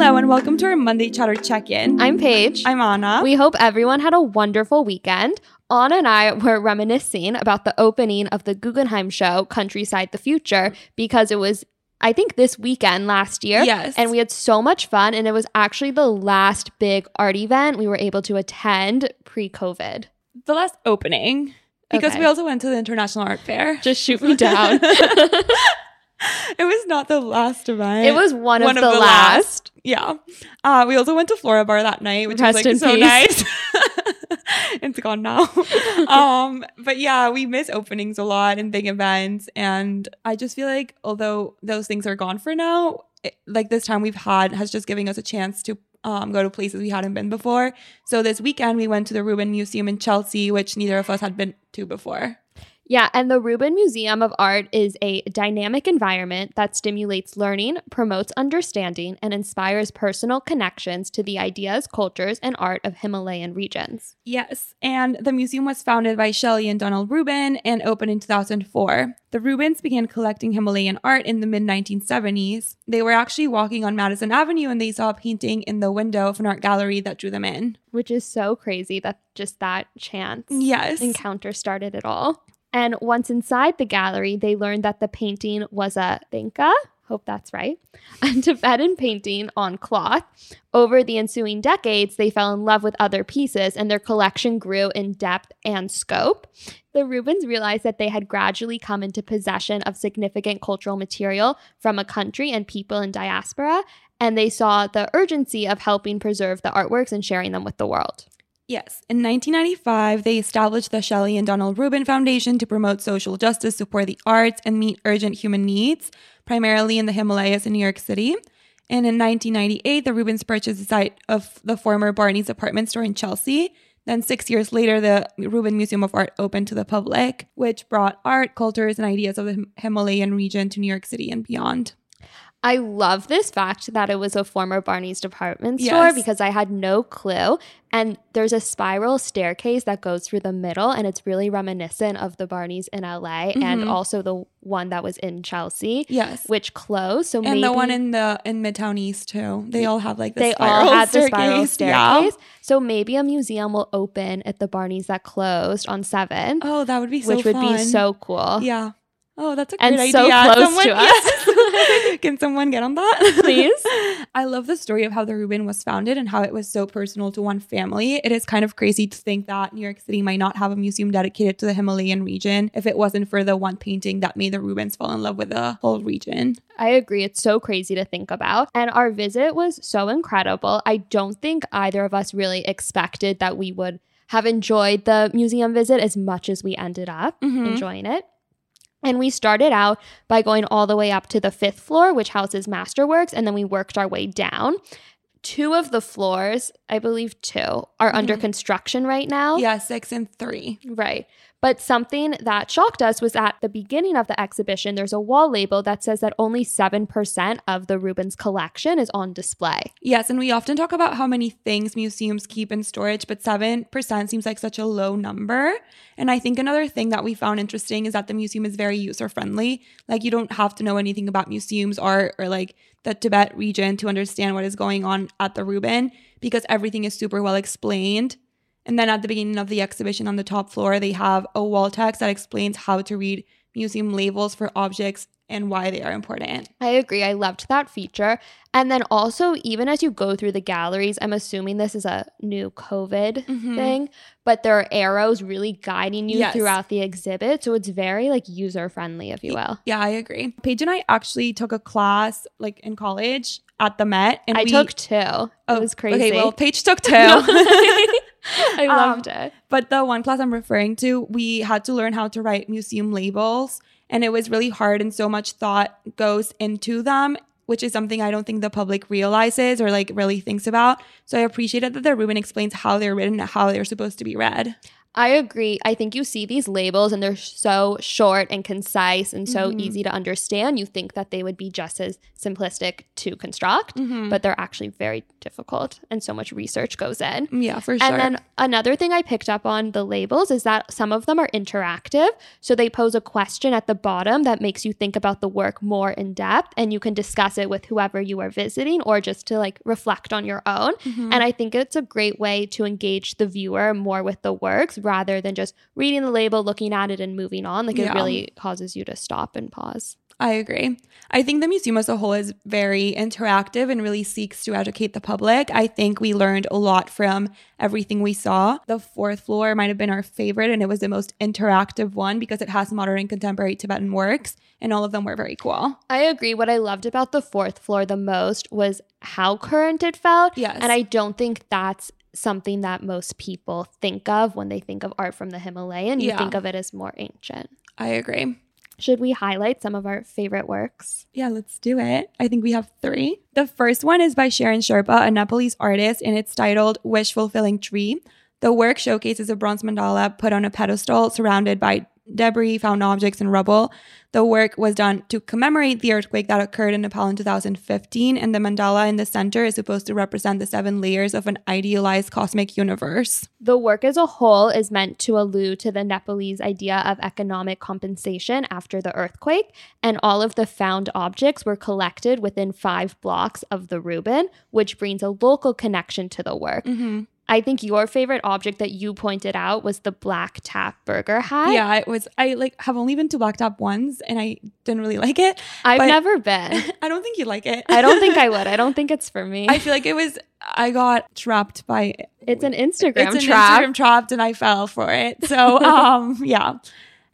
Hello and welcome to our Monday Chatter check-in. I'm Paige. I'm Anna. we hope everyone had a wonderful weekend. Anna and I were reminiscing about the opening of the Guggenheim show, Countryside the Future, because it was, I think, this weekend last year. Yes. And we had so much fun. And it was actually the last big art event we were able to attend pre COVID. the last opening because Okay. we also went to the International Art Fair. Just shoot me down. It was not the last event. it was one, of, the, last. Yeah. Uh, we also went to Flora Bar that night, which Rest was like so peace. nice. it's gone now. um, but yeah, we miss openings a lot and big events, and I just feel like although those things are gone for now, it, like this time we've had has just giving us a chance to um, go to places we hadn't been before. So this weekend we went to the Rubin Museum in Chelsea, which neither of us had been to before. Yeah, and the Rubin Museum of Art is a dynamic environment that stimulates learning, promotes understanding, and inspires personal connections to the ideas, cultures, and art of Himalayan regions. Yes, and the museum was founded by Shelley and Donald Rubin and opened in 2004. The Rubins began collecting Himalayan art in the mid 1970s. They were actually walking on Madison Avenue and they saw a painting in the window of an art gallery that drew them in. Which is so crazy that just that chance Yes. encounter started it all. And once inside the gallery, they learned that the painting was a Thinka, hope that's right, a Tibetan painting on cloth. Over the ensuing decades, they fell in love with other pieces and their collection grew in depth and scope. The Rubins realized that they had gradually come into possession of significant cultural material from a country and people in diaspora, and they saw the urgency of helping preserve the artworks and sharing them with the world. Yes. In 1995, they established the Shelley and Donald Rubin Foundation to promote social justice, support the arts, and meet urgent human needs, primarily in the Himalayas in New York City. And in 1998, the Rubins purchased the site of the former Barney's department store in Chelsea. Then, six years later, the Rubin Museum of Art opened to the public, which brought art, cultures, and ideas of the Himalayan region to New York City and beyond. I love this fact that it was a former Barney's department store Yes. because I had no clue. And there's a spiral staircase that goes through the middle, and it's really reminiscent of the Barney's in LA and Mhm. also the one that was in Chelsea, Yes. which closed. So and maybe the one in the in Midtown East too. They all have like the they spiral all had the spiral staircase. Yeah. So maybe a museum will open at the Barney's that closed on Seven. Oh, that would be so which would be so cool. Yeah. Oh, that's a And great so idea. close to us. yes. Can someone get on that? Please. I love the story of how the Rubin was founded and how it was so personal to one family. It is kind of crazy to think that New York City might not have a museum dedicated to the Himalayan region if it wasn't for the one painting that made the Rubins fall in love with the whole region. I agree. It's so crazy to think about. And our visit was so incredible. I don't think either of us really expected that we would have enjoyed the museum visit as much as we ended up Mhm. enjoying it. And we started out by going all the way up to the fifth floor, which houses Masterworks, and then we worked our way down. Two of the floors, I believe two, are under Mhm. construction right now. Yeah, six and three. Right. But something that shocked us was at the beginning of the exhibition, there's a wall label that says that only 7% of the Rubin's collection is on display. Yes, and we often talk about how many things museums keep in storage, but 7% seems like such a low number. And I think another thing that we found interesting is that the museum is very user friendly. Like, you don't have to know anything about museums, art, or like the Tibet region to understand what is going on at the Rubin because everything is super well explained. And then at the beginning of the exhibition on the top floor, they have a wall text that explains how to read museum labels for objects and why they are important. I agree. I loved that feature. And then also, even as you go through the galleries, I'm assuming this is a new COVID Mhm. thing, but there are arrows really guiding you Yes. throughout the exhibit. So it's very like user friendly, if you will. Yeah, I agree. Paige and I actually took a class like in college at the Met, and I we, took two. It oh, was crazy. Okay, well, Paige took two. I Um, loved it. but the one class I'm referring to, we had to learn how to write museum labels, and it was really hard, and so much thought goes into them. Which is something I don't think the public realizes or like really thinks about. So I appreciated that the Rubin explains how they're written and how they're supposed to be read. I agree. I think you see these labels and they're so short and concise and so Mhm. easy to understand. You think that they would be just as simplistic to construct, Mhm. but they're actually very difficult and so much research goes in. Yeah, for sure. And then another thing I picked up on the labels is that some of them are interactive. So they pose a question at the bottom that makes you think about the work more in depth and you can discuss it with whoever you are visiting or just to like reflect on your own. Mhm. And I think it's a great way to engage the viewer more with the works rather than just reading the label, looking at it, and moving on. Like Yeah. it really causes you to stop and pause. I agree. I think the museum as a whole is very interactive and really seeks to educate the public. I think we learned a lot from everything we saw. The fourth floor might have been our favorite, and it was the most interactive one because it has modern and contemporary Tibetan works, and all of them were very cool. I agree. What I loved about the fourth floor the most was how current it felt. Yes. And I don't think that's something that most people think of when they think of art from the Himalayan. You Yeah. think of it as more ancient. I agree. Should we highlight some of our favorite works? Yeah, let's do it. I think we have three. The first one is by Tsherin Sherpa, a Nepalese artist, and it's titled Wish Fulfilling Tree. The work showcases a bronze mandala put on a pedestal surrounded by debris, found objects, and rubble. The work was done to commemorate the earthquake that occurred in Nepal in 2015, and the mandala in the center is supposed to represent the seven layers of an idealized cosmic universe. The work as a whole is meant to allude to the Nepalese idea of economic compensation after the earthquake, and all of the found objects were collected within five blocks of the Rubin, which brings a local connection to the work. Mm-hmm. I think your favorite object that you pointed out was the black tap burger hat. Yeah, it was. I like have only been to Black Tap once, and I didn't really like it. I've never been. I don't think you'd like it. I don't think I would. I don't think it's for me. I feel like it was. I got trapped by it's an Instagram it's an trap. Instagram trapped, and I fell for it. So, um, yeah.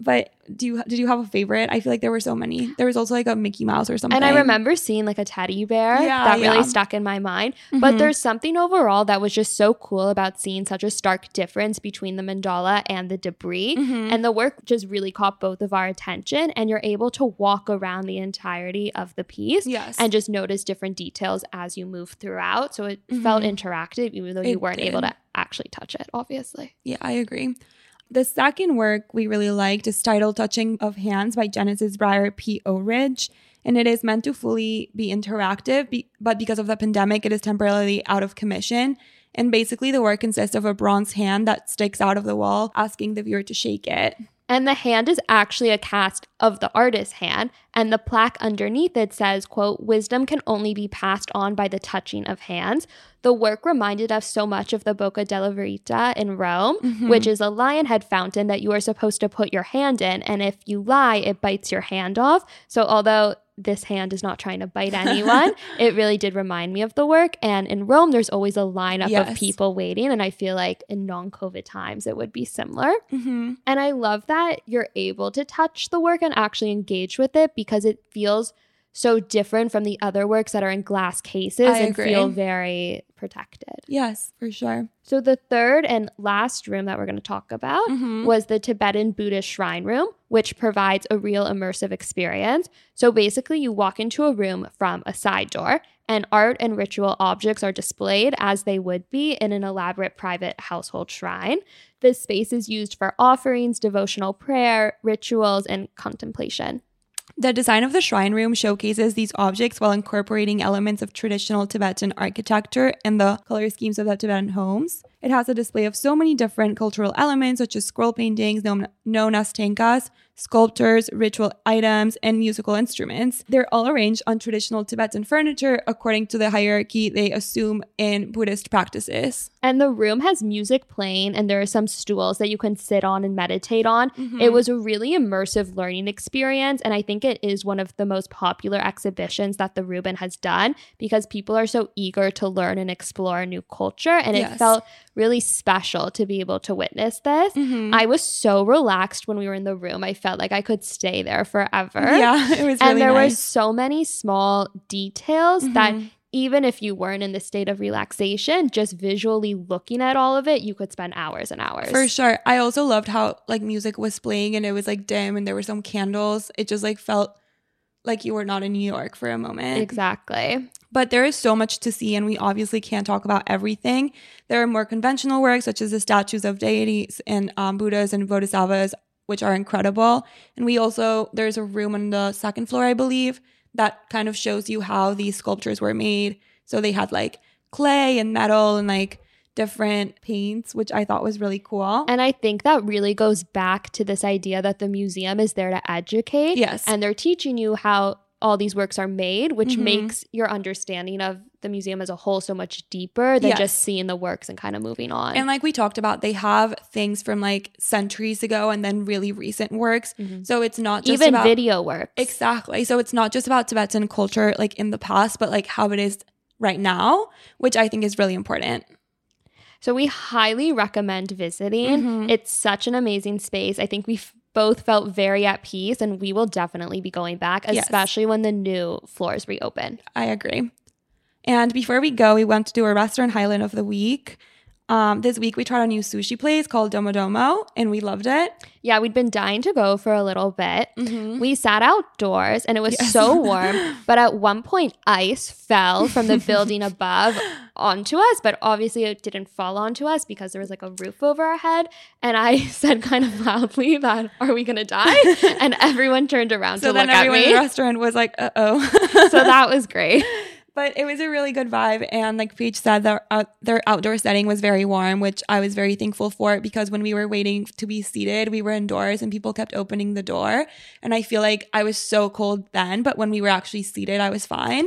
But do you did you have a favorite? I feel like there were so many. There was also like a Mickey Mouse or something. And I remember seeing like a teddy bear Yeah, that really yeah. stuck in my mind. But Mhm. there's something overall that was just so cool about seeing such a stark difference between the mandala and the debris. Mhm. And the work just really caught both of our attention. And you're able to walk around the entirety of the piece yes, and just notice different details as you move throughout. So it felt Mhm. interactive, even though you weren't able to actually touch it, obviously. yeah, I agree. The second work we really liked is titled "Touching of Hands" by Genesis Breyer P-Orridge. And it is meant to fully be interactive, be- but because of the pandemic, it is temporarily out of commission. And basically, the work consists of a bronze hand that sticks out of the wall, asking the viewer to shake it. And the hand is actually a cast of the artist's hand, and the plaque underneath it says, quote, wisdom can only be passed on by the touching of hands. The work reminded us so much of the Bocca della Verita in Rome, Mhm. which is a lion head fountain that you are supposed to put your hand in, and if you lie, it bites your hand off. So although this hand is not trying to bite anyone, it really did remind me of the work. And in Rome, there's always a lineup of people waiting, and I feel like in non-COVID times it would be similar. Mm-hmm. And I love that you're able to touch the work and actually engage with it because it feels so different from the other works that are in glass cases I and agree. feel very protected. Yes, for sure. So the third and last room that we're going to talk about Mhm. was the Tibetan Buddhist shrine room, which provides a real immersive experience. So basically, you walk into a room from a side door, and art and ritual objects are displayed as they would be in an elaborate private household shrine. This space is used for offerings, devotional prayer, rituals, and contemplation. The design of the shrine room showcases these objects while incorporating elements of traditional Tibetan architecture and the color schemes of the Tibetan homes. It has a display of so many different cultural elements, such as scroll paintings known, known as thangkas, sculptures, ritual items, and musical instruments. They're all arranged on traditional Tibetan furniture according to the hierarchy they assume in Buddhist practices. And the room has music playing, and there are some stools that you can sit on and meditate on. Mm-hmm. It was a really immersive learning experience, and I think it is one of the most popular exhibitions that the Rubin has done because people are so eager to learn and explore a new culture, and it felt really special to be able to witness this. Mhm. I was so relaxed when we were in the room. I felt like I could stay there forever. Yeah, it was really and there were so many small details that Mhm. even if you weren't in the state of relaxation, just visually looking at all of it, you could spend hours and hours. For sure. I also loved how like music was playing and it was like dim and there were some candles. It just like felt like you were not in New York for a moment. Exactly. But there is so much to see, and we obviously can't talk about everything. There are more conventional works, such as the statues of deities and um, Buddhas and Bodhisattvas, which are incredible. And we also, there's a room on the second floor, I believe, that kind of shows you how these sculptures were made. So they had like clay and metal and like different paints, which I thought was really cool. And I think that really goes back to this idea that the museum is there to educate. Yes. And they're teaching you how all these works are made, which Mhm. makes your understanding of the museum as a whole so much deeper than Yes. just seeing the works and kind of moving on. And like we talked about, they have things from like centuries ago and then really recent works. Mhm. So it's not just Even about video works. Exactly. So it's not just about Tibetan culture like in the past, but like how it is right now, which I think is really important. So we highly recommend visiting. Mhm. It's such an amazing space. I think we both felt very at peace and we will definitely be going back, Yes. especially when the new floors reopen. I agree. And before we go, we went to do a restaurant highlight of the week. Um, this week we tried a new sushi place called Domo Domo, and we loved it. Yeah, we'd been dying to go for a little bit. Mm-hmm. We sat outdoors and it was Yes. so warm, but at one point ice fell from the building above onto us, but obviously it didn't fall onto us because there was like a roof over our head. And I said kind of loudly that, "Are we going to die?" And everyone turned around So to then look at everyone in the restaurant was like, "Uh oh." so that was great. But it was a really good vibe, and like Paige said, their out, their outdoor setting was very warm, which I was very thankful for because when we were waiting to be seated, we were indoors and people kept opening the door, and I feel like I was so cold then, but when we were actually seated, I was fine.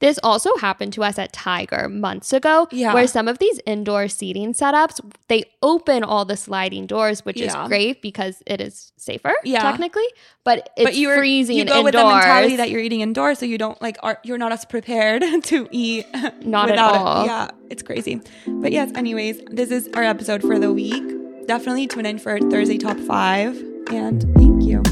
This also happened to us at Tiger months ago, Yeah. where some of these indoor seating setups they open all the sliding doors, which Yeah. is great because it is safer, Yeah. technically. But it's but you were freezing you go indoors. with the mentality that you're eating indoors, so you don't like are you're not as prepared to eat. Not at it. all. Yeah, it's crazy. But yes, anyways, this is our episode for the week. Definitely tune in for Thursday top five, and thank you.